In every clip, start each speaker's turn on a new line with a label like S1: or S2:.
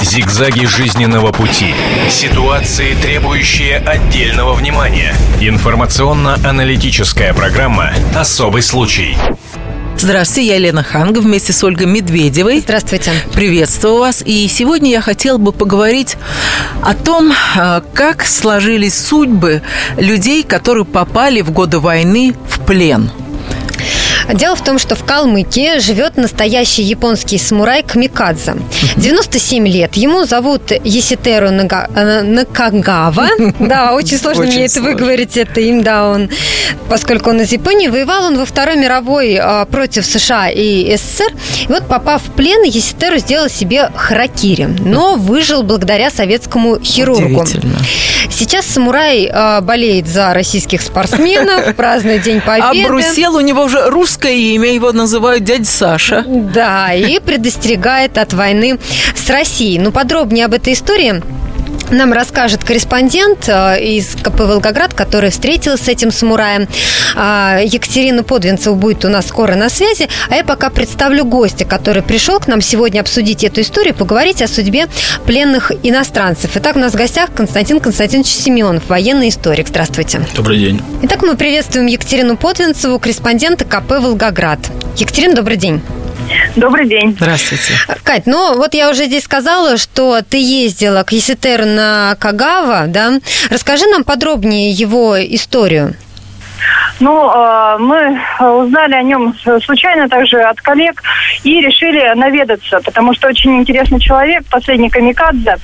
S1: Зигзаги жизненного пути. Ситуации, требующие отдельного внимания. Информационно-аналитическая программа «Особый случай».
S2: Здравствуйте, я Лена Ханга вместе с Ольгой Медведевой.
S3: Здравствуйте.
S2: Приветствую вас. И сегодня я хотела бы поговорить о том, а, как сложились судьбы людей, которые попали в годы войны в плен.
S3: Дело в том, что в Калмыкии живет настоящий японский самурай Камикадзе. 97 лет. Ему зовут Еситеру Нага... э, Накагава. Да, очень сложно мне это выговорить, это им, да, он, поскольку он из Японии, воевал он во Второй мировой а, против США и СССР. И вот, попав в плен, Еситеру сделал себе харакири, но выжил благодаря советскому хирургу. Сейчас самурай а, болеет за российских спортсменов, празднует День Победы.
S2: А Брусел у него уже русский русское имя, его называют дядя Саша.
S3: Да, и предостерегает от войны с Россией. Ну, подробнее об этой истории нам расскажет корреспондент э, из КП «Волгоград», который встретился с этим самураем. А, Екатерина Подвинцева будет у нас скоро на связи. А я пока представлю гостя, который пришел к нам сегодня обсудить эту историю, поговорить о судьбе пленных иностранцев. Итак, у нас в гостях Константин Константинович Семенов, военный историк. Здравствуйте.
S4: Добрый день.
S3: Итак, мы приветствуем Екатерину Подвинцеву, корреспондента КП «Волгоград». Екатерина, добрый день.
S5: Добрый день.
S2: Здравствуйте.
S3: Кать, ну вот я уже здесь сказала, что ты ездила к Еситеру на Кагава, да? Расскажи нам подробнее его историю.
S5: Ну, э, мы узнали о нем случайно также от коллег и решили наведаться, потому что очень интересный человек, последний камикадзе.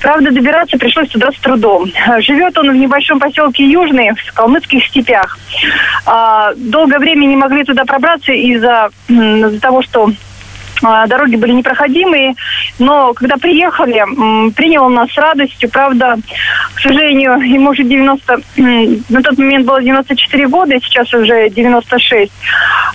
S5: Правда, добираться пришлось туда с трудом. Живет он в небольшом поселке Южный, в калмыцких степях. А, долгое время не могли туда пробраться из-за из того, что дороги были непроходимые, но когда приехали, принял нас с радостью. Правда, к сожалению, ему уже 90, на тот момент было 94 года, сейчас уже 96.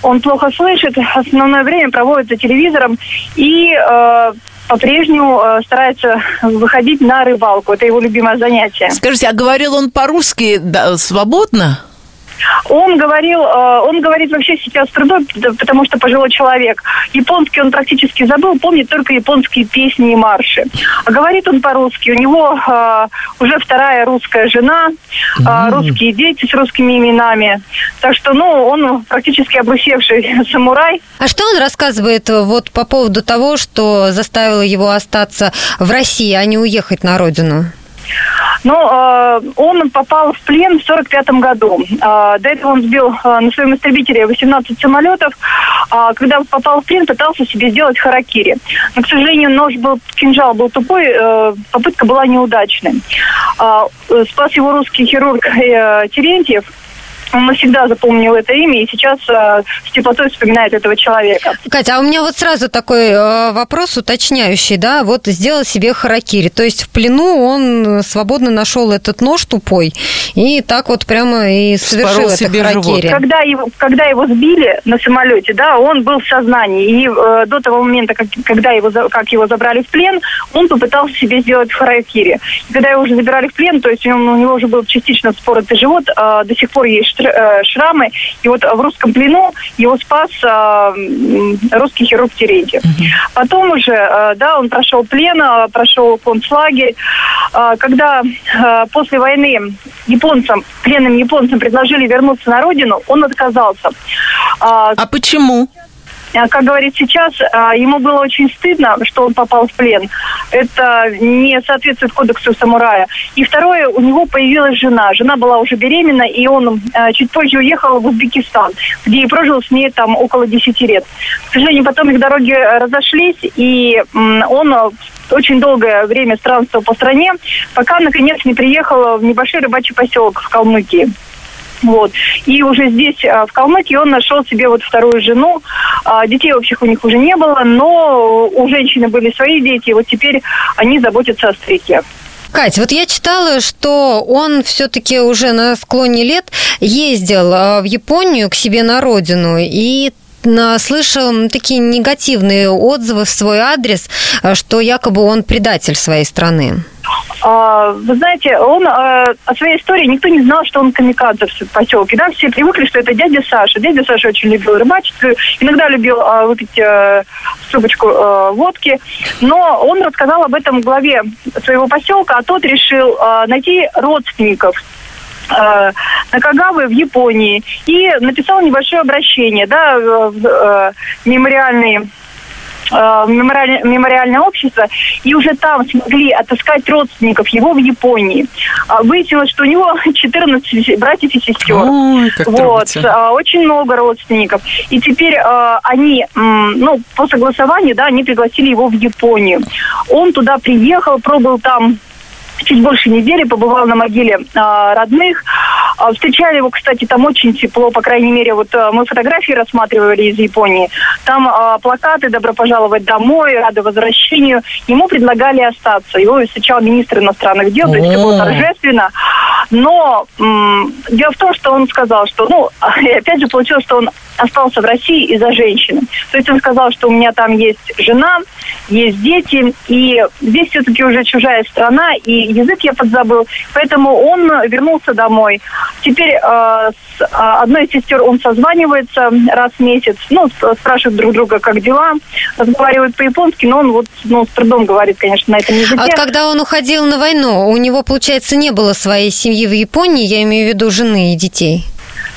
S5: Он плохо слышит, основное время проводит за телевизором и э, по-прежнему э, старается выходить на рыбалку. Это его любимое занятие.
S2: Скажите, а говорил он по-русски да, свободно?
S5: Он говорил, э, он говорит вообще сейчас с трудом, потому что пожилой человек. Японский он практически забыл, помнит только японские песни и марши. А говорит он по-русски. У него э, уже вторая русская жена, mm русские дети с русскими именами. Так что, ну, он практически обрусевший самурай.
S3: А что он рассказывает вот по поводу того, что заставило его остаться в России, а не уехать на родину?
S5: Но э, он попал в плен в 45 году. Э, до этого он сбил э, на своем истребителе 18 самолетов. Э, когда попал в плен, пытался себе сделать харакири. Но, к сожалению, нож был, кинжал был тупой, э, попытка была неудачной. Э, спас его русский хирург э, Терентьев – он навсегда запомнил это имя и сейчас э, с теплотой вспоминает этого человека.
S3: Катя, а у меня вот сразу такой э, вопрос уточняющий, да, вот сделал себе харакири, то есть в плену он свободно нашел этот нож тупой и так вот прямо и совершил это харакири.
S5: Когда его, когда его сбили на самолете, да, он был в сознании, и э, до того момента, как, когда его, как его забрали в плен, он попытался себе сделать харакири. И когда его уже забирали в плен, то есть у него уже был частично споротый живот, э, до сих пор есть шрамы. И вот в русском плену его спас э, русский хирург Терентьев. Потом уже, э, да, он прошел плен, прошел концлагерь. Когда после войны японцам, пленным японцам предложили вернуться на родину, он отказался.
S2: А почему?
S5: А, как говорит сейчас, а, ему было очень стыдно, что он попал в плен. Это не соответствует кодексу самурая. И второе, у него появилась жена. Жена была уже беременна, и он а, чуть позже уехал в Узбекистан, где и прожил с ней там около 10 лет. К сожалению, потом их дороги разошлись, и он очень долгое время странствовал по стране, пока, наконец, не приехал в небольшой рыбачий поселок в Калмыкии. Вот. И уже здесь, а, в Калмыкии, он нашел себе вот вторую жену. А, детей общих у них уже не было, но у женщины были свои дети, и вот теперь они заботятся о старике.
S3: Кать, вот я читала, что он все-таки уже на склоне лет ездил а, в Японию к себе на родину и слышал такие негативные отзывы в свой адрес, что якобы он предатель своей страны.
S5: А, вы знаете, он а, о своей истории никто не знал, что он камикадзе в поселке. Да, все привыкли, что это дядя Саша. Дядя Саша очень любил рыбачить, иногда любил выпить трубочку водки. Но он рассказал об этом главе своего поселка, а тот решил найти родственников э, Накагавы в Японии и написал небольшое обращение, да, в, в, э, мемориальный э, мемориальное, мемориальное общество, и уже там смогли отыскать родственников его в Японии. А, Выяснилось, что у него 14 братьев и сестер.
S2: Ой, как
S5: вот,
S2: трогательно.
S5: очень много родственников. И теперь э, они, ну, по согласованию, да, они пригласили его в Японию. Он туда приехал, пробыл там чуть больше недели, побывал на могиле а, родных. А, встречали его, кстати, там очень тепло, по крайней мере, вот а, мы фотографии рассматривали из Японии. Там а, плакаты «Добро пожаловать домой», «Рады возвращению». Ему предлагали остаться. Его встречал министр иностранных дел, то есть все было торжественно. Но м, дело в том, что он сказал, что, ну, и опять же получилось, что он остался в России из-за женщины. То есть он сказал, что у меня там есть жена, есть дети, и здесь все-таки уже чужая страна, и язык я подзабыл, поэтому он вернулся домой. Теперь э, с э, одной из сестер он созванивается раз в месяц, ну, спрашивают друг друга, как дела, разговаривают по-японски, но он вот, ну, с трудом говорит, конечно, на этом языке.
S3: А когда он уходил на войну, у него, получается, не было своей семьи в Японии, я имею в виду жены и детей.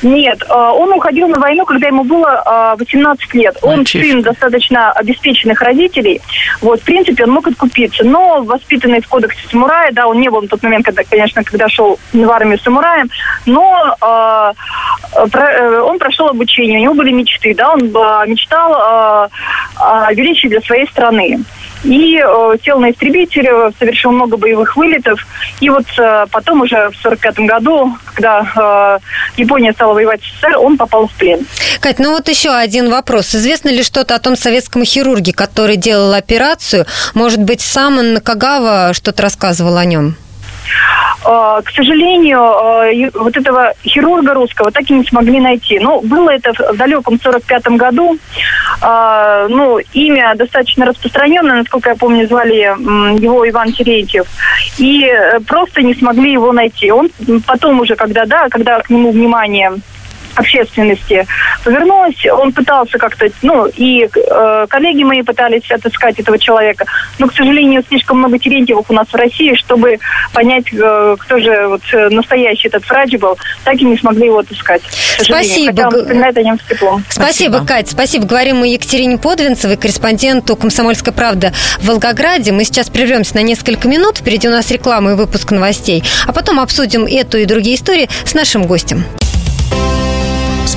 S5: Нет, э, он уходил на войну, когда ему было э, 18 лет. Он
S2: Мальчишка.
S5: сын достаточно обеспеченных родителей. Вот, в принципе, он мог откупиться. Но воспитанный в кодексе самурая, да, он не был на тот момент, когда, конечно, когда шел в армию самураем, но э, э, про- э, он прошел обучение, у него были мечты, да, он э, мечтал э, о величии для своей страны. И э, сел на истребитель, э, совершил много боевых вылетов. И вот э, потом уже в 45 году, когда э, Япония стала воевать с СССР, он попал в плен.
S3: Кать, ну вот еще один вопрос. Известно ли что-то о том советском хирурге, который делал операцию? Может быть, сам Накагава что-то рассказывал о нем?
S5: Э, К сожалению, э, вот этого хирурга русского так и не смогли найти. Ну, было это в далеком 45 году. Э, Ну, имя достаточно распространенное, насколько я помню, звали его Иван Терентьев. И просто не смогли его найти. Он потом уже, когда, да, когда к нему внимание общественности повернулась, он пытался как-то, ну, и э, коллеги мои пытались отыскать этого человека, но, к сожалению, слишком много Терентьевых у нас в России, чтобы понять, э, кто же вот э, настоящий этот врач был, так и не смогли его отыскать. к сожалению.
S3: Спасибо.
S5: Хотя о нем с теплом.
S3: Спасибо,
S2: Спасибо.
S3: Кать. Спасибо. Говорим мы Екатерине Подвинцевой, корреспонденту «Комсомольской правды» в Волгограде. Мы сейчас прервемся на несколько минут. Впереди у нас реклама и выпуск новостей. А потом обсудим эту и другие истории с нашим гостем.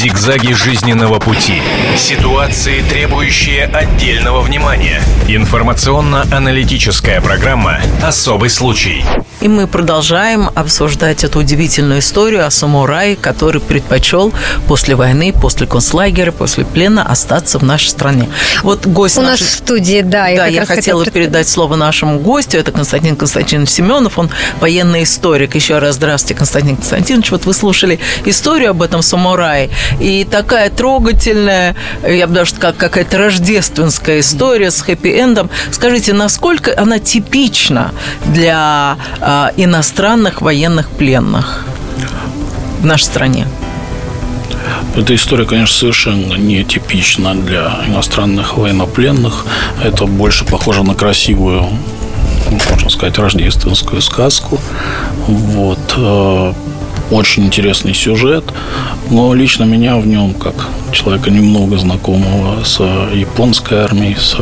S1: Зигзаги жизненного пути. Ситуации, требующие отдельного внимания. Информационно-аналитическая программа «Особый случай».
S2: И мы продолжаем обсуждать эту удивительную историю о самурае, который предпочел после войны, после концлагеря, после плена остаться в нашей стране. Вот гость
S3: У нас
S2: нашей-
S3: в студии, да.
S2: да,
S3: как
S2: я хотела
S3: представить.
S2: передать слово нашему гостю. Это Константин Константинович Семенов. Он военный историк. Еще раз здравствуйте, Константин Константинович. Вот вы слушали историю об этом самурае. И такая трогательная, я бы даже сказала, какая-то рождественская история с хэппи-эндом. Скажите, насколько она типична для а, иностранных военных пленных в нашей стране?
S4: Эта история, конечно, совершенно не типична для иностранных военнопленных. Это больше похоже на красивую, можно сказать, рождественскую сказку. Вот. Э, Очень интересный сюжет, но лично меня в нем, как человека немного знакомого с японской армией, с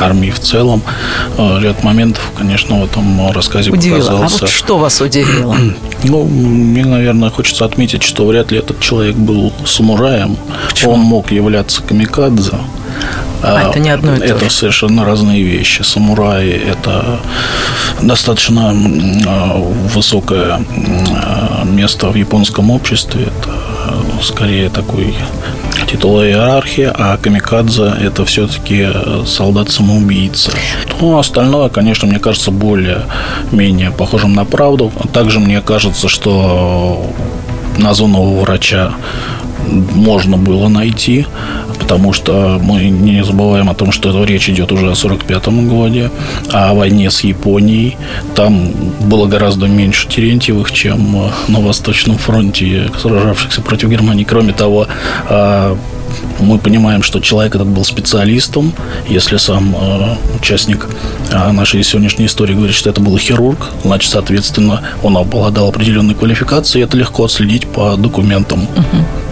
S4: армией в целом, э, ряд моментов, конечно, в этом рассказе
S2: Удивило. А
S4: показался.
S2: вот что вас удивило?
S4: Ну, мне, наверное, хочется отметить, что вряд ли этот человек был самураем. Он мог являться камикадзе.
S2: А, это не одно и то
S4: Это совершенно разные вещи. Самураи – это достаточно высокое место в японском обществе. Это скорее такой титул иерархии, а камикадзе – это все-таки солдат-самоубийца. Ну, остальное, конечно, мне кажется, более-менее похожим на правду. Также мне кажется, что названного врача можно было найти, потому что мы не забываем о том, что речь идет уже о 45-м годе, а о войне с Японией. Там было гораздо меньше Терентьевых, чем на Восточном фронте, сражавшихся против Германии. Кроме того, а, мы понимаем, что человек этот был специалистом. Если сам э, участник э, нашей сегодняшней истории говорит, что это был хирург, значит, соответственно, он обладал определенной квалификацией. Это легко отследить по документам.
S2: Uh-huh.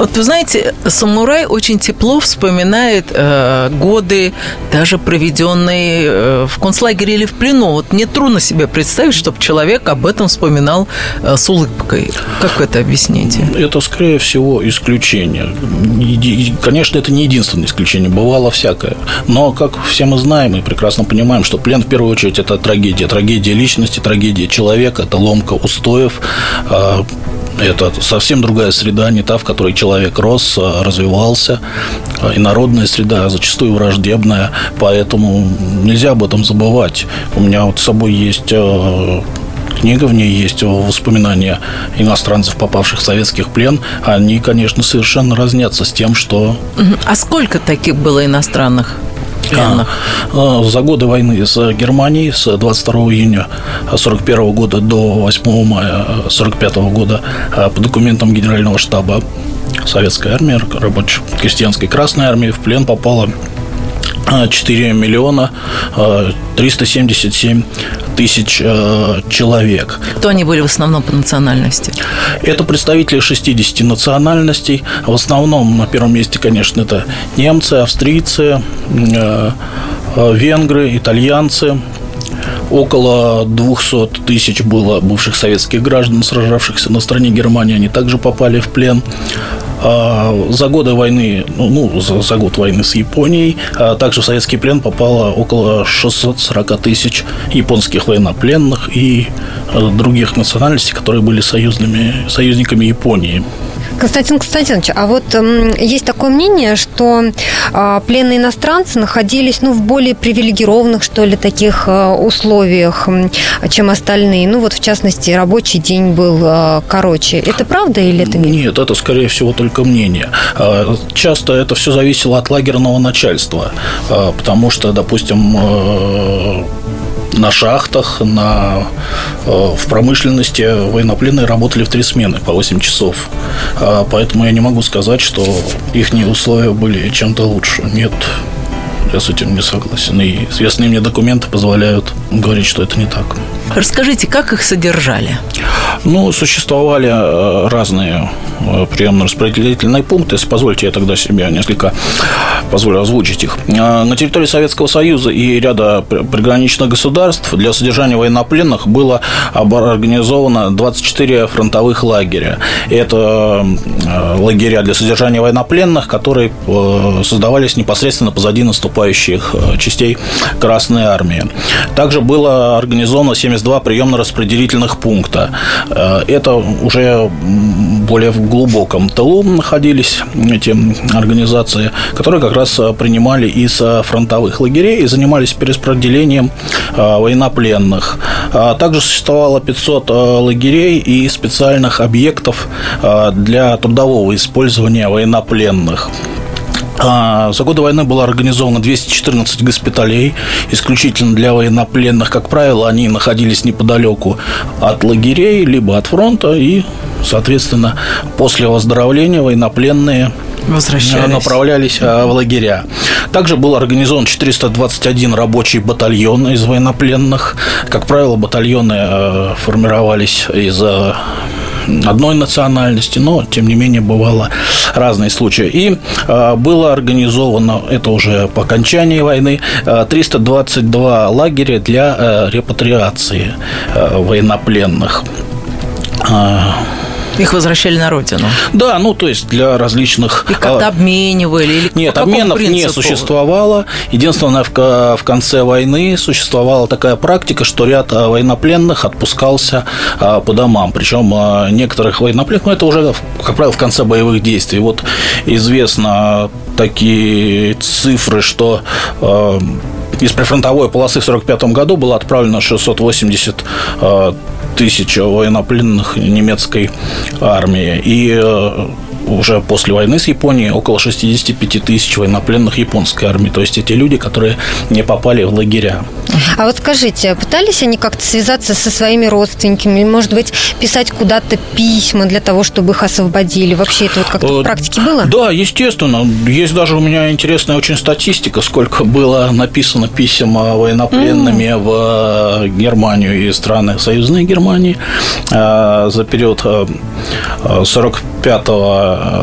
S2: Вот вы знаете, самурай очень тепло вспоминает э, годы, даже проведенные э, в концлагере или в плену. Вот мне трудно себе представить, чтобы человек об этом вспоминал э, с улыбкой. Как это объясните?
S4: Это, скорее всего, исключение. Конечно, это не единственное исключение. Бывало всякое. Но, как все мы знаем и прекрасно понимаем, что плен, в первую очередь, это трагедия. Трагедия личности, трагедия человека, это ломка устоев, э, это совсем другая среда, не та, в которой человек рос, а, развивался. И народная среда зачастую враждебная, поэтому нельзя об этом забывать. У меня вот с собой есть а, книга, в ней есть воспоминания иностранцев, попавших в советских плен. Они, конечно, совершенно разнятся с тем, что...
S2: А сколько таких было иностранных?
S4: пленных? А, за годы войны с Германией с 22 июня 1941 года до 8 мая 1945 года по документам Генерального штаба Советской армии, рабоче-крестьянской Красной армии в плен попало 4 миллиона 377 тысяч человек.
S2: Кто они были в основном по национальности?
S4: Это представители 60 национальностей. В основном на первом месте, конечно, это немцы, австрийцы, венгры, итальянцы, Около 200 тысяч было бывших советских граждан, сражавшихся на стороне Германии. Они также попали в плен. А, за годы войны, ну, ну, за, за год войны с Японией, а также в советский плен попало около 640 тысяч японских военнопленных и а, других национальностей, которые были союзными, союзниками Японии.
S3: Константин Константинович, а вот э, есть такое мнение, что э, пленные иностранцы находились ну, в более привилегированных, что ли, таких э, условиях, э, чем остальные. Ну, вот, в частности, рабочий день был э, короче. Это правда или это
S4: нет? Нет, это, скорее всего, только мнение. А, часто это все зависело от лагерного начальства, а, потому что, допустим, э, на шахтах, на, э, в промышленности военнопленные работали в три смены по 8 часов. А, поэтому я не могу сказать, что их условия были чем-то лучше. Нет, я с этим не согласен. И известные мне документы позволяют говорить, что это не так.
S2: Расскажите, как их содержали?
S4: Ну, существовали э, разные э, приемно-распределительные пункты. Если позвольте, я тогда себе несколько позволю озвучить их. Э, на территории Советского Союза и ряда приграничных государств для содержания военнопленных было организовано 24 фронтовых лагеря. Это лагеря для содержания военнопленных, которые создавались непосредственно позади наступающих частей Красной Армии. Также было организовано 72 приемно-распределительных пункта. Э, это уже более в глубоком тылу находились эти организации, которые как раз принимали из фронтовых лагерей и занимались перераспределением э, военнопленных. А также существовало 500 э, лагерей и специальных объектов для трудового использования военнопленных. А, за годы войны было организовано 214 госпиталей, исключительно для военнопленных. Как правило, они находились неподалеку от лагерей, либо от фронта, и, соответственно, после выздоровления военнопленные направлялись а, в лагеря. Также был организован 421 рабочий батальон из военнопленных. Как правило, батальоны а, формировались из одной национальности, но, тем не менее, бывало разные случаи. И э, было организовано, это уже по окончании войны, э, 322 лагеря для э, репатриации э, военнопленных.
S2: Их возвращали на родину?
S4: Да, ну, то есть для различных...
S2: И как-то а, обменивали? Или
S4: Нет, обменов принципу? не существовало. Единственное, в, в конце войны существовала такая практика, что ряд а, военнопленных отпускался а, по домам. Причем некоторых военнопленных, ну, это уже, как правило, в конце боевых действий. Вот известно такие цифры, что из прифронтовой полосы в 1945 году было отправлено 680 э, тысяч военнопленных немецкой армии. И э, уже после войны с Японией около 65 тысяч военнопленных японской армии. То есть эти люди, которые не попали в лагеря.
S3: А вот скажите, пытались они как-то связаться со своими родственниками? Может быть, писать куда-то письма для того, чтобы их освободили? Вообще это вот как-то в э, практике было?
S4: Да, естественно. Есть даже у меня интересная очень статистика, сколько было написано писем военнопленными mm. в Германию и страны союзной Германии э, за период 45 э,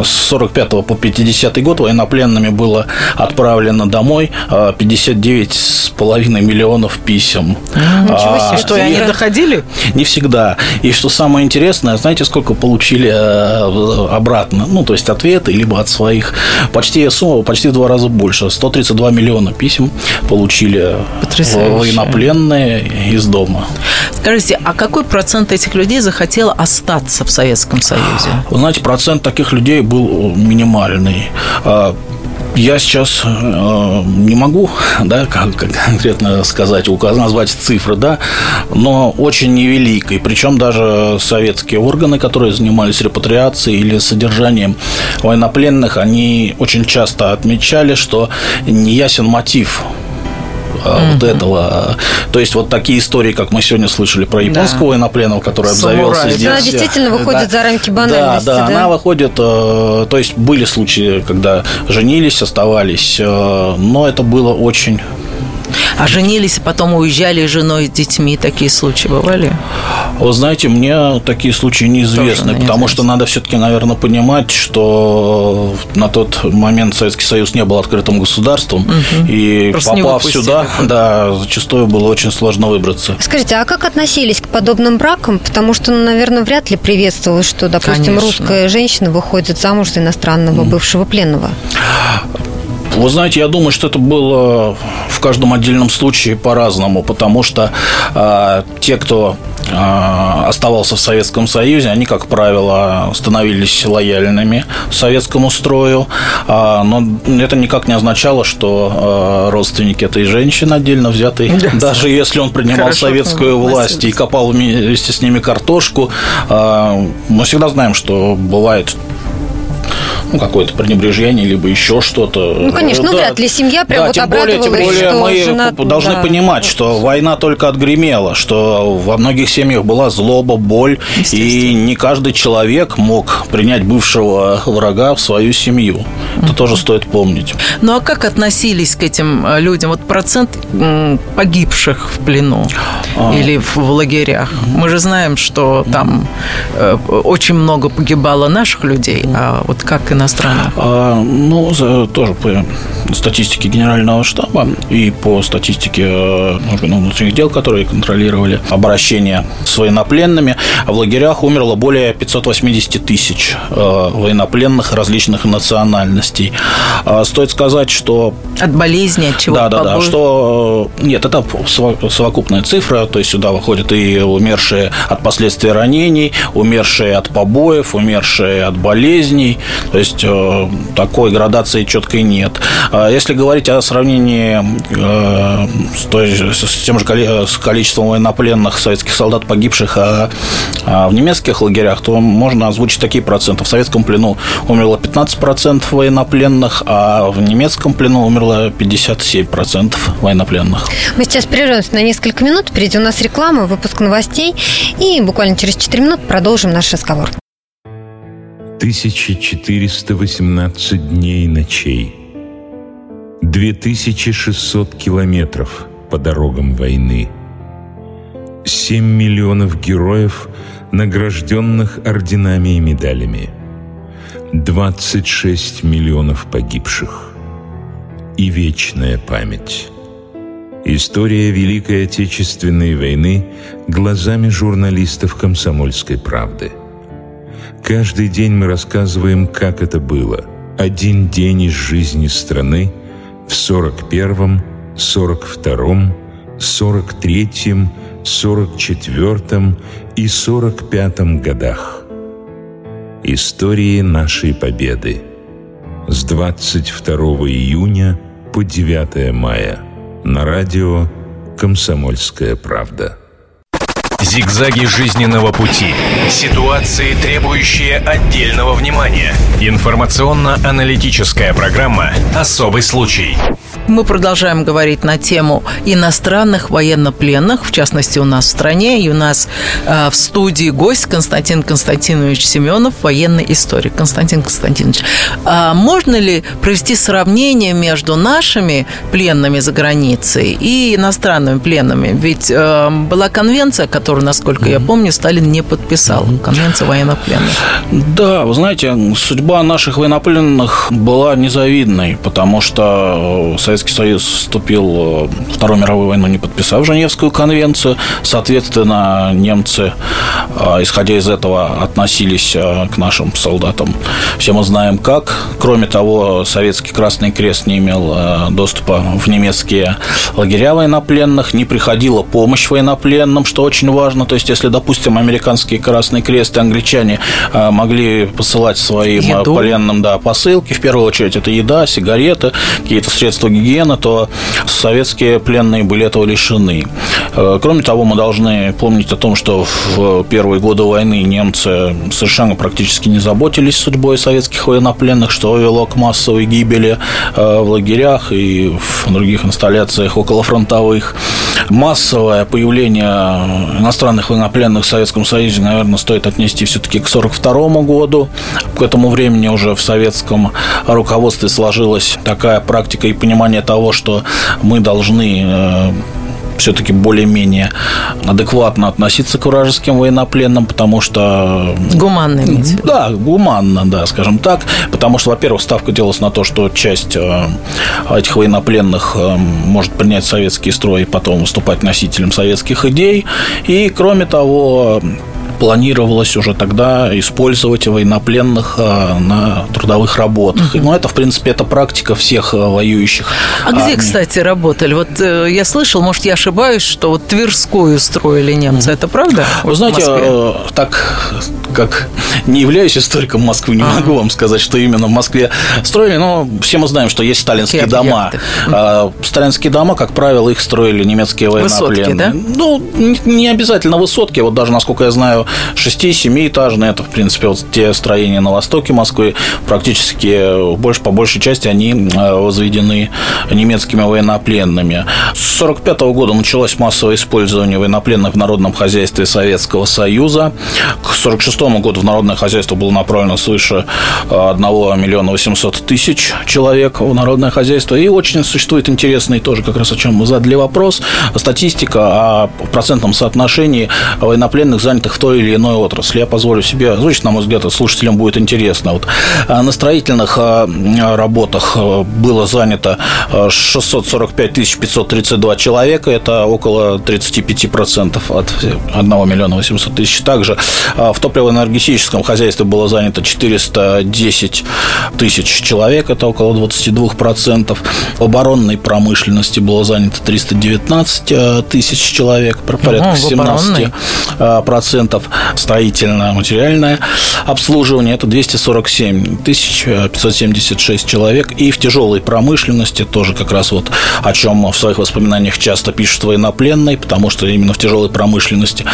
S4: с 45 по 50 год военнопленными было отправлено домой 59,5 миллионов писем.
S2: Ничего себе. А, что, и они доходили?
S4: Не всегда. И что самое интересное, знаете, сколько получили э, обратно? Ну, то есть ответы, либо от своих. Почти сумма, почти в два раза больше. 132 миллиона писем получили Потрясающе. военнопленные из дома.
S2: Скажите, а какой процент этих людей захотел остаться в Советском Союзе?
S4: Вы знаете, процент таких людей людей был минимальный. А, я сейчас э, не могу, да, как, как конкретно сказать, указать, назвать цифры, да, но очень невеликой. Причем даже советские органы, которые занимались репатриацией или содержанием военнопленных, они очень часто отмечали, что неясен мотив mm-hmm. вот этого. То есть вот такие истории, как мы сегодня слышали про японского да. военнопленного, который обзавелся здесь.
S3: Она действительно выходит да. за рамки банальности.
S4: Да, да, да, она выходит, э, то есть были случаи, когда женились, оставались, э, но это было очень
S2: а женились, и потом уезжали с женой, с детьми. Такие случаи бывали?
S4: Вы знаете, мне такие случаи неизвестны, Тоже потому что надо все-таки, наверное, понимать, что на тот момент Советский Союз не был открытым государством, угу. и Просто попав сюда, да, зачастую было очень сложно выбраться.
S3: Скажите, а как относились к подобным бракам? Потому что, ну, наверное, вряд ли приветствовалось, что, допустим, Конечно. русская женщина выходит замуж за иностранного бывшего пленного.
S4: Вы знаете, я думаю, что это было в каждом отдельном случае по-разному, потому что э, те, кто э, оставался в Советском Союзе, они, как правило, становились лояльными советскому строю, э, но это никак не означало, что родственники этой женщины отдельно взятые, да. даже если он принимал Хорошо, советскую власть и копал вместе с ними картошку, мы всегда знаем, что бывает ну, какое-то пренебрежение, либо еще что-то.
S3: Ну, конечно, ну, да. вряд ли семья прям да, вот
S4: тем более, тем более мы жена... должны да. понимать, что война только отгремела, что во многих семьях была злоба, боль, и не каждый человек мог принять бывшего врага в свою семью. Это тоже стоит помнить.
S2: Ну, а как относились к этим э, людям? Вот процент погибших в плену а. или в лагерях. Мы же знаем, что там э, очень много погибало наших людей, а вот как иностранных?
S4: А, ну, за, тоже по статистике Генерального штаба и по статистике э, ну, внутренних дел, которые контролировали обращение с военнопленными, в лагерях умерло более 580 тысяч э, военнопленных различных национальностей. А, стоит сказать, что...
S2: От болезни, от чего?
S4: Да, да, да. Что... Э, нет, это совокупная цифра, то есть сюда выходят и умершие от последствий ранений, умершие от побоев, умершие от болезней. То есть э, такой градации четкой нет. А если говорить о сравнении э, с, той, с тем же с количеством военнопленных советских солдат, погибших а, а в немецких лагерях, то можно озвучить такие проценты. В советском плену умерло 15% военнопленных, а в немецком плену умерло 57% военнопленных.
S3: Мы сейчас прервемся на несколько минут. Впереди у нас реклама, выпуск новостей. И буквально через 4 минуты продолжим наш разговор.
S6: 1418 дней и ночей, 2600 километров по дорогам войны, 7 миллионов героев, награжденных орденами и медалями, 26 миллионов погибших и вечная память. История Великой Отечественной войны глазами журналистов «Комсомольской правды». Каждый день мы рассказываем, как это было. Один день из жизни страны в 41-м, 42-м, 43-м, 44-м и 45-м годах. Истории нашей победы с 22 июня по 9 мая на радио «Комсомольская правда».
S1: Зигзаги жизненного пути. Ситуации, требующие отдельного внимания. Информационно-аналитическая программа «Особый случай».
S2: Мы продолжаем говорить на тему иностранных военнопленных, в частности, у нас в стране. И у нас э, в студии гость Константин Константинович Семенов, военный историк. Константин Константинович, а можно ли провести сравнение между нашими пленными за границей и иностранными пленными? Ведь э, была конвенция, которую, насколько я помню, Сталин не подписал. Конвенция военнопленных.
S4: Да, вы знаете, судьба наших военнопленных была незавидной, потому что э, Советский Союз вступил в Вторую мировую войну, не подписав Женевскую конвенцию. Соответственно, немцы, э, исходя из этого, относились э, к нашим солдатам. Все мы знаем как. Кроме того, Советский Красный Крест не имел доступа в немецкие лагеря военнопленных, не приходила помощь военнопленным, что очень важно. То есть, если, допустим, американский Красный Крест и англичане могли посылать своим
S2: Еду.
S4: пленным да, посылки, в первую очередь это еда, сигареты, какие-то средства гигиены, то советские пленные были этого лишены. Э, Кроме того, мы должны помнить о том, что в первые годы войны немцы совершенно практически не заботились судьбой советских военнопленных, что вело к массовой гибели э, в лагерях и в других инсталляциях околофронтовых. Массовое появление иностранных военнопленных в Советском Союзе, наверное, стоит отнести все-таки к 1942 году. К этому времени уже в советском руководстве сложилась такая практика и понимание того, что мы должны э, все-таки более-менее адекватно относиться к вражеским военнопленным, потому что...
S2: Гуманно виду.
S4: Да, гуманно, да, скажем так. Потому что, во-первых, ставка делалась на то, что часть э, этих военнопленных э, может принять советский строй и потом выступать носителем советских идей. И, кроме того, планировалось уже тогда использовать военнопленных э, на трудовых работах. Ну, это, в принципе, это практика всех э, воюющих.
S2: А где,
S4: армий.
S2: кстати, работали? Вот э, я слышал, может, я ошибаюсь, что вот Тверскую строили немцы. Это правда?
S4: Вы
S2: Вот
S4: знаете, э, так как не являюсь историком Москвы, не могу вам сказать, что именно в Москве строили, но все мы знаем, что есть сталинские
S2: Какие
S4: дома.
S2: объекты?
S4: А, Сталинские дома, как правило, их строили немецкие
S2: Высотки,
S4: военнопленные.
S2: да?
S4: Ну, не- не обязательно высотки, вот даже, насколько я знаю, 6-7-этажные, это, в принципе, вот те строения на востоке Москвы, практически э, больше, по большей части они э, возведены немецкими военнопленными. С 1945 года началось массовое использование военнопленных в народном хозяйстве Советского Союза. К 1946 году в народное хозяйство было направлено свыше э, 1 миллиона 800 тысяч человек в народное хозяйство. И очень существует интересный тоже, как раз о чем мы задали вопрос, статистика о процентном соотношении военнопленных, занятых в той или иной отрасли. Я позволю себе озвучить, на мой взгляд, слушателям будет интересно. Вот э, на строительных э, работах э, было занято э, 645 532 человека, это около 35% от 1 миллиона 800 тысяч. Также в топливо-энергетическом хозяйстве было занято 410 тысяч человек, это около 22%. В оборонной промышленности было занято 319 э, тысяч человек, порядка
S2: в оборонной.
S4: 17 э, процентов строительно-материальное обслуживание это 247 тысяч э, 576 человек и в тяжелой промышленности тоже как раз вот о чем в своих воспоминаниях часто пишут военнопленные потому что именно в тяжелой промышленности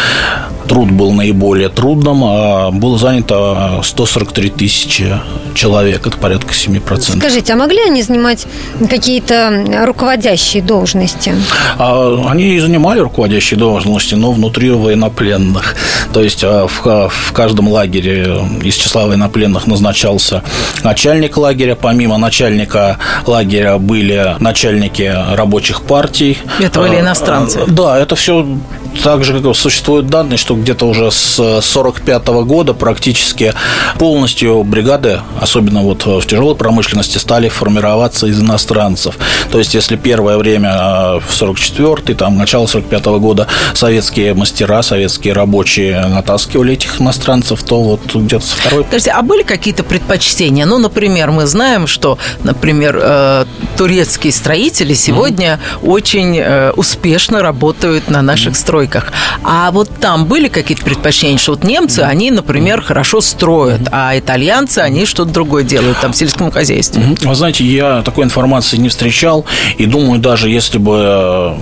S4: труд был наиболее трудным а было занято 143 тысячи человек это порядка 7 процентов
S3: Скажите, а могли они занимать какие-то руководящие должности?
S4: А, Они и занимали руководящие должности, но внутри военнопленных. То есть а, в, в каждом лагере из числа военнопленных назначался начальник лагеря. Помимо начальника лагеря были начальники рабочих партий.
S2: Это были
S4: А,
S2: иностранцы?
S4: Да, это все также как существуют данные, что где-то уже с 45 года практически полностью бригады, особенно вот в тяжелой промышленности, стали формироваться из иностранцев. То есть, если первое время э, в 44 там, начало 45 года советские мастера, советские рабочие натаскивали этих иностранцев, то вот где-то со второй...
S2: Скажите, а были какие-то предпочтения? Ну, например, мы знаем, что, например, э, турецкие строители сегодня mm-hmm. очень э, успешно работают на наших mm-hmm. стройках. А вот там были какие-то предпочтения, что вот немцы, они, например, хорошо строят, а итальянцы, они что-то другое делают там в сельском хозяйстве?
S4: Вы знаете, я такой информации не встречал, и думаю, даже если бы э,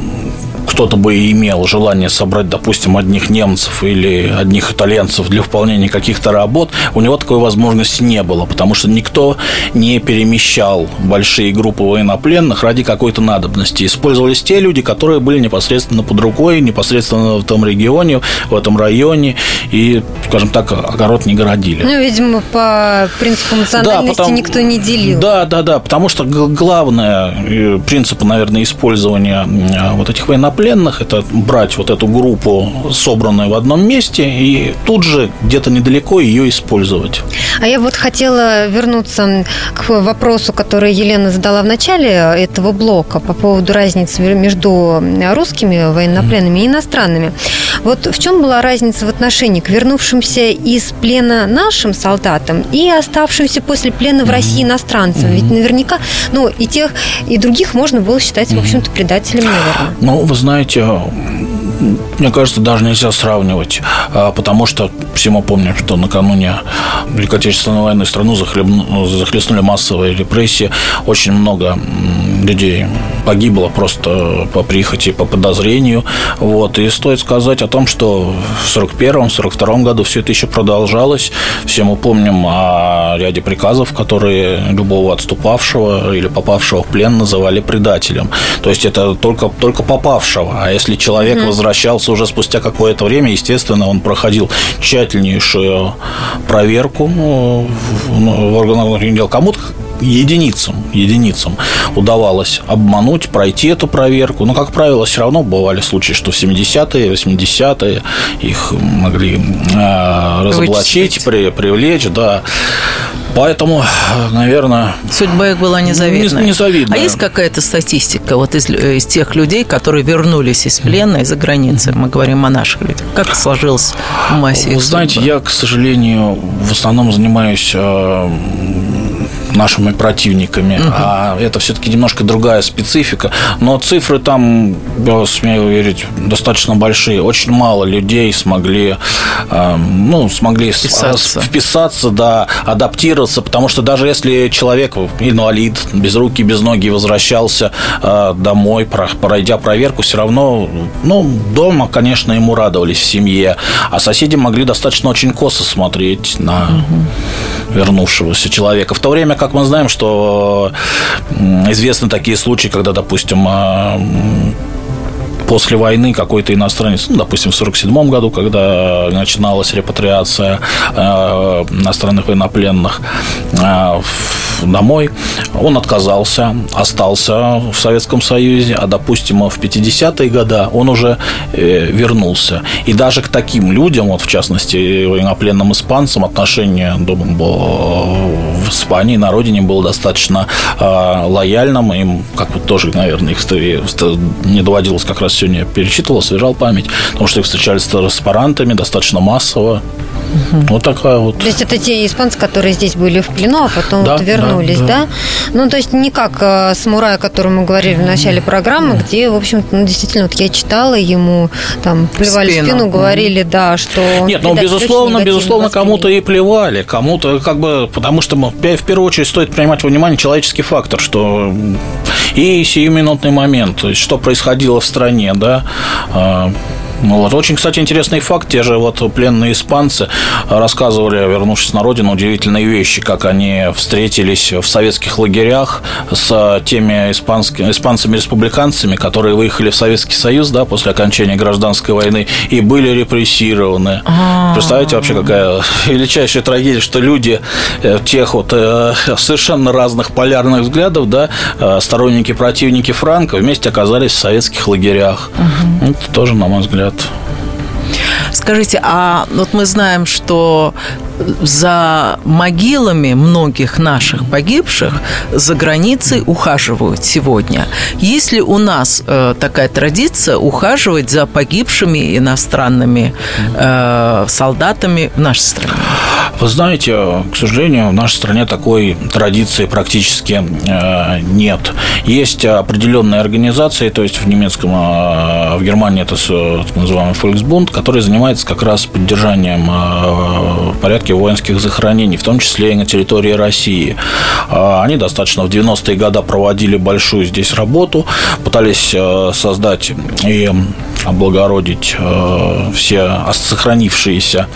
S4: кто-то бы имел желание собрать, допустим, одних немцев или одних итальянцев для выполнения каких-то работ, у него такой возможности не было, потому что никто не перемещал большие группы военнопленных ради какой-то надобности. Использовались те люди, которые были непосредственно под рукой, непосредственно в том регионе, в этом районе, и, скажем так, огород не городили.
S3: Ну, видимо, по принципу национальности да, потому, никто не делил.
S4: Да, да, да, потому что главное э, принцип, наверное, использования вот этих военнопленных военнопленных, это брать вот эту группу, собранную в одном месте, и тут же где-то недалеко ее использовать.
S3: А я вот хотела вернуться к вопросу, который Елена задала в начале этого блока по поводу разницы между русскими военнопленными и иностранными. Вот в чем была разница в отношении к вернувшимся из плена нашим солдатам и оставшимся после плена в России иностранцам? Ведь наверняка, ну, и тех, и других можно было считать, в общем-то, предателями, наверное.
S4: Ну, вы знаете, мне кажется, даже нельзя сравнивать, а, потому что все мы помним, что накануне Великой Отечественной войны страну захлестнули массовые репрессии. Очень много людей погибло просто по прихоти, по подозрению. Вот. И стоит сказать о том, что в 41-м, 42 году все это еще продолжалось. Все мы помним о ряде приказов, которые любого отступавшего или попавшего в плен называли предателем. То есть это только, только попавшего. А если человек mm-hmm. возвращался уже спустя какое-то время, естественно, он проходил тщательнейшую проверку ну, в органах внутренних дел. Кому-то единицам, единицам удавалось обмануть, пройти эту проверку. Но, как правило, все равно бывали случаи, что в 70-е, 80-е их могли э, разоблачить, при, привлечь, да. Поэтому, наверное...
S2: Судьба их была незавидная. незавидная. А есть какая-то статистика вот из, из тех людей, которые вернулись из плена, из-за границы? Мы говорим о наших людях. Как сложилось в массе
S4: Вы знаете, судьбы? я, к сожалению, в основном занимаюсь э, нашими противниками. Угу. А это все-таки немножко другая специфика. Но цифры там, я смею уверить, достаточно большие. Очень мало людей смогли, э, ну, смогли вписаться. вписаться, да, адаптироваться, потому что даже если человек инвалид, без руки, без ноги возвращался э, домой, пройдя проверку, все равно, ну, дома, конечно, ему радовались в семье, а соседи могли достаточно очень косо смотреть на угу. Вернувшегося человека. В то время как мы знаем, что известны такие случаи, когда, допустим, а, после войны какой-то иностранец, ну, допустим, в 1947 году, когда начиналась репатриация э, иностранных военнопленных э, домой, он отказался, остался в Советском Союзе, а, допустим, в 50-е годы он уже э, вернулся. И даже к таким людям, вот в частности, военнопленным испанцам, отношение в Испании на родине было достаточно лояльным, им, как вот тоже, наверное, их не доводилось как раз сегодня перечитывал, освежал память, потому что их встречали с транспарантами достаточно массово. Угу. Вот такая вот.
S3: То есть это те испанцы, которые здесь были в плену, а потом да, вот вернулись, да, да. да? Ну, то есть не как э, самурай, о котором мы говорили в начале программы, где, в общем ну, действительно, вот я читала ему, там, плевали в спину, в спину говорили, да, что...
S4: Нет, ну, безусловно, безусловно, кому-то и плевали, кому-то, как бы, потому что в первую очередь стоит принимать во внимание человеческий фактор, что и сиюминутный момент, то есть что происходило в стране, да, а, вот. Очень, кстати, интересный факт. Те же вот пленные испанцы рассказывали, вернувшись на родину, удивительные вещи, как они встретились в советских лагерях с теми испанскими, испанцами-республиканцами, которые выехали в Советский Союз да, после окончания гражданской войны и были репрессированы. А-а-а. Представляете вообще, какая величайшая трагедия, что люди э, тех вот э, совершенно разных полярных взглядов, да, э, сторонники, противники Франка вместе оказались в советских лагерях. Угу. Это тоже, на мой взгляд, нет.
S2: Скажите, а вот мы знаем, что за могилами многих наших погибших за границей ухаживают сегодня. Есть ли у нас э, такая традиция ухаживать за погибшими иностранными э, солдатами в нашей стране?
S4: Вы знаете, к сожалению, в нашей стране такой традиции практически э, нет. Есть определенные организации, то есть в немецком, э, в Германии это так называемый Volksbund, который занимается как раз поддержанием э, порядка воинских захоронений, в том числе и на территории России. Они достаточно в 90-е годы проводили большую здесь работу, пытались создать и облагородить все сохранившиеся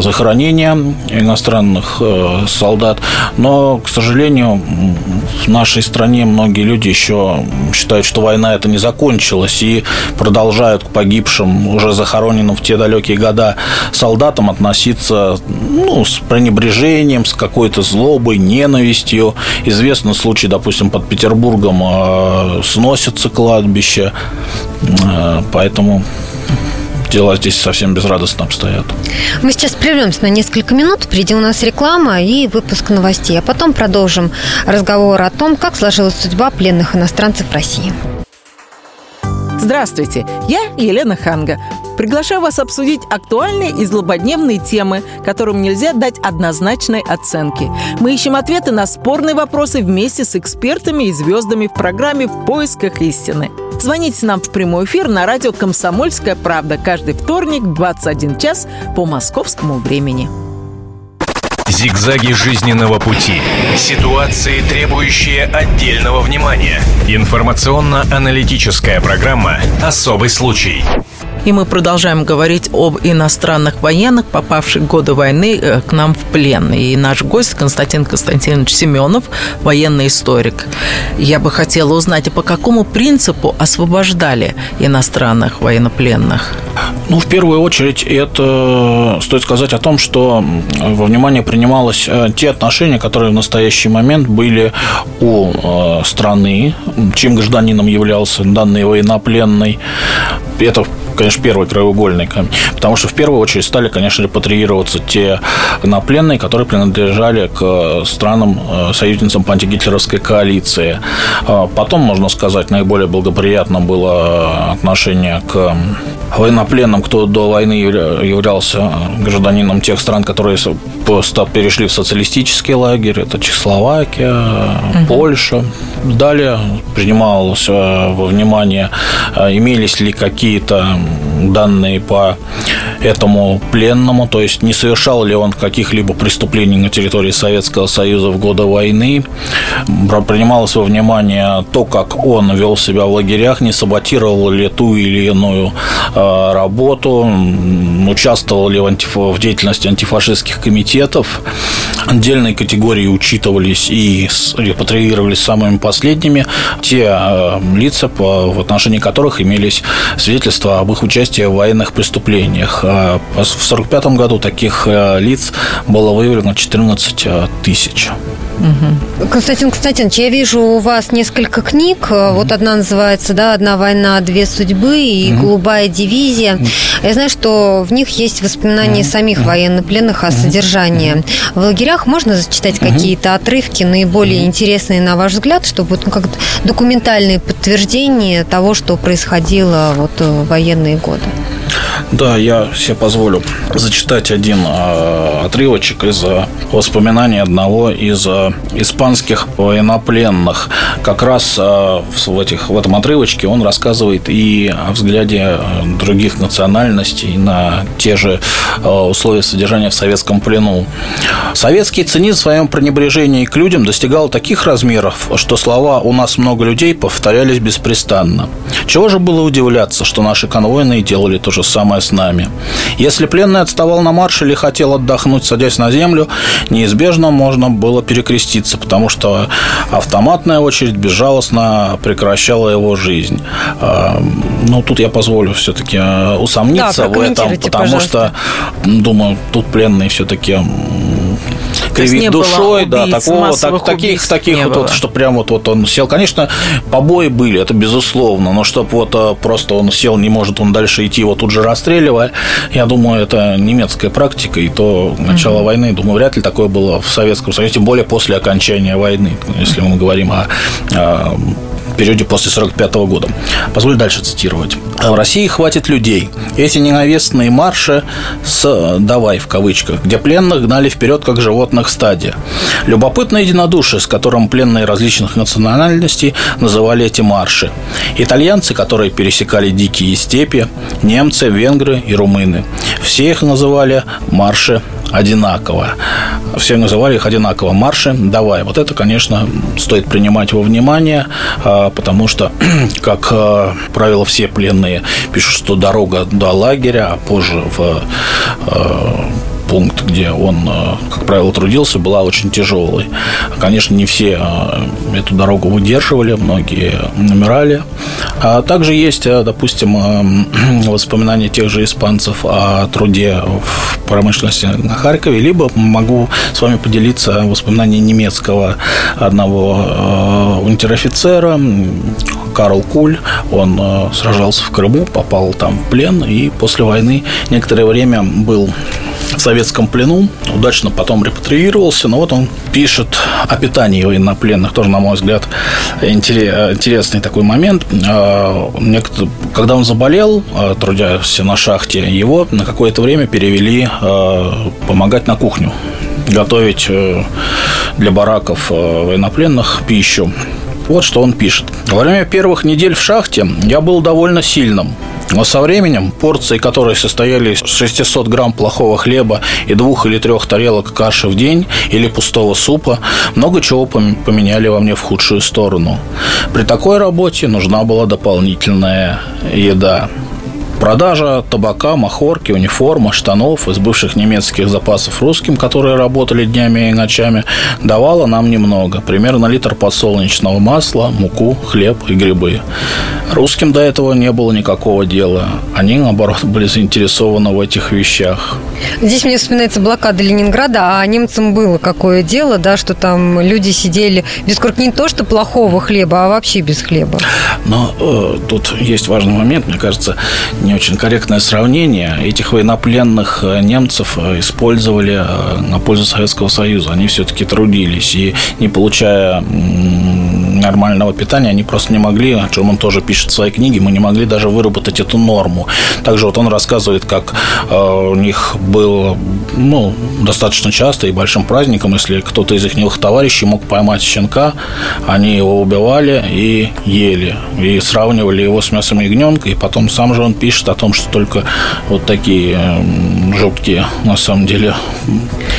S4: захоронения иностранных э, солдат. Но, к сожалению, в нашей стране многие люди еще считают, что война это не закончилась и продолжают к погибшим, уже захороненным в те далекие года солдатам относиться ну, с пренебрежением, с какой-то злобой, ненавистью. Известный случай, допустим, под Петербургом э, сносится кладбище. Э, поэтому дела здесь совсем безрадостно обстоят.
S3: Мы сейчас прервемся на несколько минут, впереди у нас реклама и выпуск новостей, а потом продолжим разговор о том, как сложилась судьба пленных иностранцев в России.
S2: Здравствуйте, я Елена Ханга. Приглашаю вас обсудить актуальные и злободневные темы, которым нельзя дать однозначной оценки. Мы ищем ответы на спорные вопросы вместе с экспертами и звездами в программе «В поисках истины». Звоните нам в прямой эфир на радио «Комсомольская правда» каждый вторник в 21 час по московскому времени.
S1: Зигзаги жизненного пути. Ситуации, требующие отдельного внимания. Информационно-аналитическая программа «Особый случай».
S2: И мы продолжаем говорить об иностранных военных, попавших в годы войны э, к нам в плен. И наш гость Константин Константинович Семенов, военный историк. Я бы хотела узнать, а по какому принципу освобождали иностранных военнопленных?
S4: Ну, в первую очередь, это стоит сказать о том, что во внимание принималось э, те отношения, которые в настоящий момент были у э, страны, чьим гражданином являлся данный военнопленный. Это конечно, первый краеугольный камень. Потому что в первую очередь стали, конечно, репатриироваться те напленные, которые принадлежали к странам, э, союзницам по антигитлеровской коалиции. А потом, можно сказать, наиболее благоприятно было отношение к военнопленным, кто до войны являлся гражданином тех стран, которые перешли в социалистический лагерь. Это Чехословакия, угу. Польша. Далее принималось э, во внимание, э, имелись ли какие-то данные по этому пленному, то есть не совершал ли он каких-либо преступлений на территории Советского Союза в годы войны. Принималось во внимание то, как он вел себя в лагерях, не саботировал ли ту или иную э, работу, участвовал ли в, в деятельности антифашистских комитетов. Отдельные категории учитывались и репатриировались самыми последними те э, лица, в отношении которых имелись свидетельства об их участии в военных преступлениях. А в 1945 году таких э, лиц было выявлено 14 э, тысяч.
S3: Угу. Константин Константинович, я вижу у вас несколько книг. Угу. Вот одна называется да, «Одна война, две судьбы» и угу. «Голубая дивизия». Угу. Я знаю, что в них есть воспоминания угу. самих военнопленных о содержании. В лагерях можно зачитать угу. какие-то отрывки, наиболее угу. интересные, на ваш взгляд, чтобы ну, как документальные подтверждения того, что происходило вот, в военные годы?
S4: Да, я себе позволю зачитать один э, отрывочек из э, воспоминаний одного из э, испанских военнопленных. Как раз э, в, этих, в этом отрывочке он рассказывает и о взгляде других национальностей на те же э, условия содержания в советском плену. Советский цинизм в своем пренебрежении к людям достигал таких размеров, что слова «у нас много людей» повторялись беспрестанно. Чего же было удивляться, что наши конвойные делали то же самое с нами. Если пленный отставал на марш или хотел отдохнуть, садясь на землю, неизбежно можно было перекреститься, потому что автоматная очередь безжалостно прекращала его жизнь. А, ну, тут я позволю все-таки а, усомниться да, в этом, потому пожалуйста. что, думаю, тут пленные все-таки кривить душой, да, такого, так, таких, таких вот, вот, что прям вот, вот он сел. Конечно, побои были, это безусловно, но чтобы вот а, просто он сел, не может он дальше идти, его тут же расстреливая, я думаю, это немецкая практика, и то начало mm-hmm. войны, думаю, вряд ли такое было в Советском Союзе, тем более после окончания войны, если мы говорим о, о периоде после 1945 года. Позволю дальше цитировать. В России хватит людей. Эти ненавистные марши с «давай» в кавычках, где пленных гнали вперед, как животных стадия. Любопытное единодушие, с которым пленные различных национальностей называли эти марши. Итальянцы, которые пересекали дикие степи, немцы, венгры и румыны. Все их называли марши одинаково. Все называли их одинаково. Марши «давай». Вот это, конечно, стоит принимать во внимание, а, потому что, как а, правило, все пленные пишут, что дорога до лагеря, а позже в а, пункт, где он, э, как правило, трудился, была очень тяжелой. Конечно, не все э, эту дорогу выдерживали, многие умирали. А также есть, э, допустим, воспоминания тех же испанцев о труде в промышленности на Харькове, либо могу с вами поделиться воспоминаниями немецкого одного унтер-офицера Карл Куль. Он сражался в Крыму, попал там в плен и после войны некоторое время был в советском плену, удачно потом репатриировался, но вот он пишет о питании военнопленных, тоже, на мой взгляд, интересный такой момент. А, когда он заболел, а, трудясь на шахте, его на какое-то время перевели а, помогать на кухню, готовить э, для бараков э, военнопленных пищу. Вот что он пишет. Во время первых недель в шахте я был довольно сильным. Но со временем порции, которые состояли из 600 грамм плохого хлеба и двух или трех тарелок каши в день или пустого супа, много чего поменяли во мне в худшую сторону. При такой работе нужна была дополнительная еда. Продажа табака, махорки, униформа, штанов из бывших немецких запасов русским, которые работали днями и ночами, давала нам немного. Примерно литр подсолнечного масла, муку, хлеб и грибы. Русским до этого не было никакого дела. Они, наоборот, были заинтересованы в этих вещах.
S3: Здесь мне вспоминается блокада Ленинграда, а немцам было какое дело, да, что там люди сидели без не то, что плохого хлеба, а вообще без хлеба.
S4: Но э, тут есть важный момент, мне кажется, не очень корректное сравнение. Этих военнопленных э, немцев э, использовали э, на пользу Советского Союза. Они все-таки трудились. И не получая нормального питания, они просто не могли, о чем он тоже пишет в своей книге, мы не могли даже выработать эту норму. Также вот он рассказывает, как у них был ну, достаточно часто и большим праздником, если кто-то из их товарищей мог поймать щенка, они его убивали и ели. И сравнивали его с мясом ягненка, и потом сам же он пишет, о том, что только вот такие эм, жуткие, на самом деле,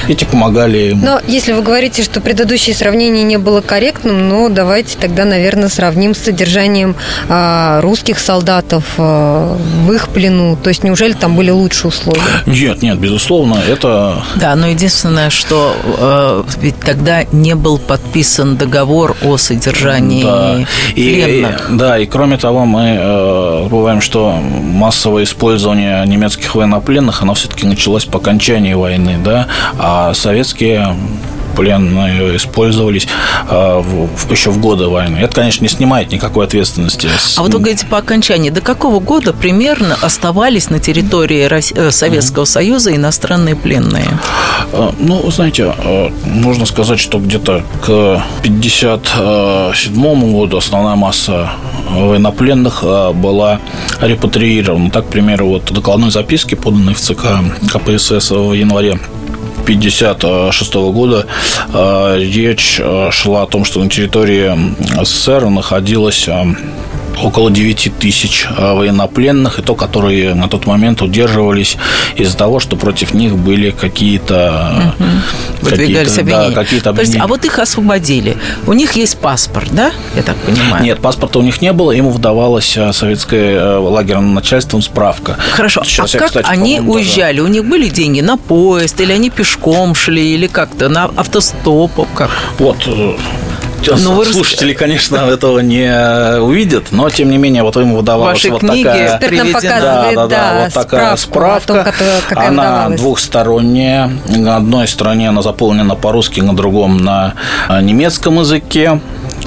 S4: эти помогали ему.
S3: Но если вы говорите, что предыдущее сравнение не было корректным, ну, давайте тогда, наверное, сравним с содержанием э, русских солдатов э, в их плену. То есть, неужели там были лучшие условия?
S4: Нет, нет, безусловно, это...
S2: Да, но единственное, что э, ведь тогда не был подписан договор о содержании да. пленных.
S4: И, да, и кроме того, мы э, забываем, что массовое использование немецких военнопленных, оно все-таки началось по окончании войны, да, а советские пленные использовались э, в, еще в годы войны. Это, конечно, не снимает никакой ответственности.
S2: А вот вы говорите, по окончании, до какого года примерно оставались на территории России, Советского mm-hmm. Союза иностранные пленные?
S4: Э, ну, знаете, э, можно сказать, что где-то к 1957 году основная масса военнопленных была репатриирована. Так, к примеру, вот докладной записки, поданной в ЦК КПСС в январе 1956 года э, речь э, шла о том, что на территории СССР находилось э, около 9 тысяч э, военнопленных, и то, которые на тот момент удерживались из-за того, что против них были какие-то...
S2: Угу. Какие-то, да, какие-то есть, а вот их освободили. У них есть паспорт, да? Я так понимаю.
S4: Нет, паспорта у них не было, ему выдавалась э, советское э, лагерным начальством справка.
S2: Хорошо, Сейчас а я, как кстати, они уезжали? Даже... У них были деньги на поезд, или они пешком шли, или как-то на автостопах? Как?
S4: Вот
S2: Ну, вы
S4: Слушатели, конечно, этого не увидят, но тем не менее, вот им выдавалась
S2: Ваши
S4: вот
S2: книги
S4: такая.
S3: Эксперт показывает,
S4: да, да, да, вот такая
S3: том,
S4: справка.
S3: как- какая
S4: она
S3: выдавалась.
S4: двухсторонняя. На одной стороне она заполнена по-русски, на другом на немецком языке.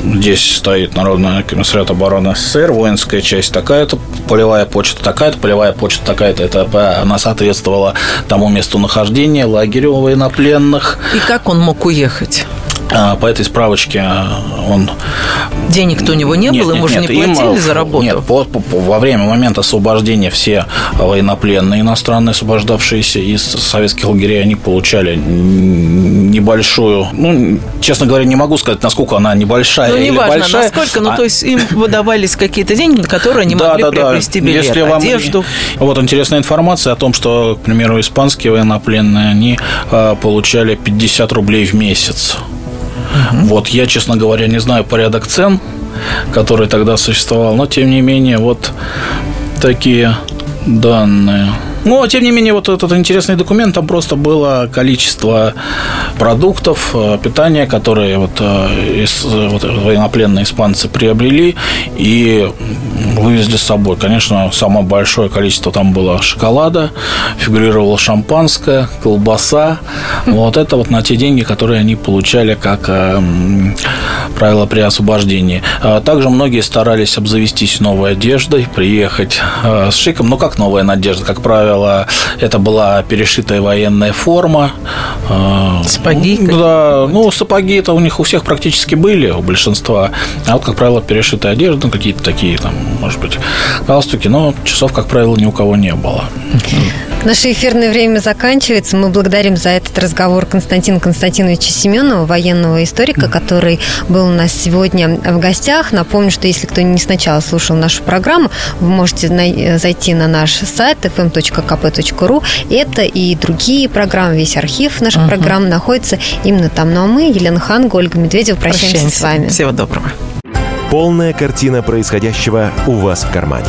S4: Здесь стоит Народный комиссариат обороны СССР, воинская часть такая-то, полевая почта такая-то, полевая почта такая-то. Это по- она соответствовала тому месту нахождения, лагерю военнопленных.
S2: И как он мог уехать?
S4: А, По этой справочке а, он
S2: Денег-то у него не было, ему же не
S4: им,
S2: платили
S4: э,
S2: за работу.
S4: Нет, по- по- во время момента освобождения все военнопленные иностранные, освобождавшиеся из советских лагерей, они получали небольшую, ну, честно говоря, не могу сказать, насколько она небольшая
S2: Ну,
S4: или
S2: неважно,
S4: большая.
S2: насколько, ну,
S4: А-
S2: то есть им выдавались какие-то деньги, на которые они могли приобрести билет,
S4: Если вам-
S2: одежду.
S4: Вот интересная информация о том, что, к примеру, испанские военнопленные, они э, получали 50 рублей в месяц. Вот я, честно говоря, не знаю порядок цен, который тогда существовал, но тем не менее вот такие данные. Но, тем не менее, вот этот интересный документ, там просто было количество продуктов, э, питания, которые вот, э, из- э, вот военнопленные испанцы приобрели и вывезли с собой. Конечно, самое большое количество там было шоколада, фигурировало шампанское, колбаса. Вот это вот на те деньги, которые они получали как правило при освобождении. А Также многие старались обзавестись новой одеждой, приехать э, с шиком. Ну, как новая одежда? Как правило, это была перешитая военная форма. э,
S2: Сапоги
S4: ну, Да, ну, сапоги это у них у всех практически были, у большинства. А вот, как правило, перешитая одежда, ну, какие-то такие, там, может быть, галстуки, но часов, как правило, ни у кого не было.
S3: Наше эфирное время заканчивается. Мы благодарим за этот разговор Константина Константиновича Семенова, военного историка, который был у нас сегодня в гостях. Напомню, что если кто не сначала слушал нашу программу, вы можете най- зайти на наш сайт fm.kp.ru. Это и другие программы, весь архив наших программ находится именно там. Ну а мы, Елена Ханга, Ольга Медведева, прощаемся, с вами.
S2: Всего доброго.
S7: Полная картина происходящего у вас в кармане.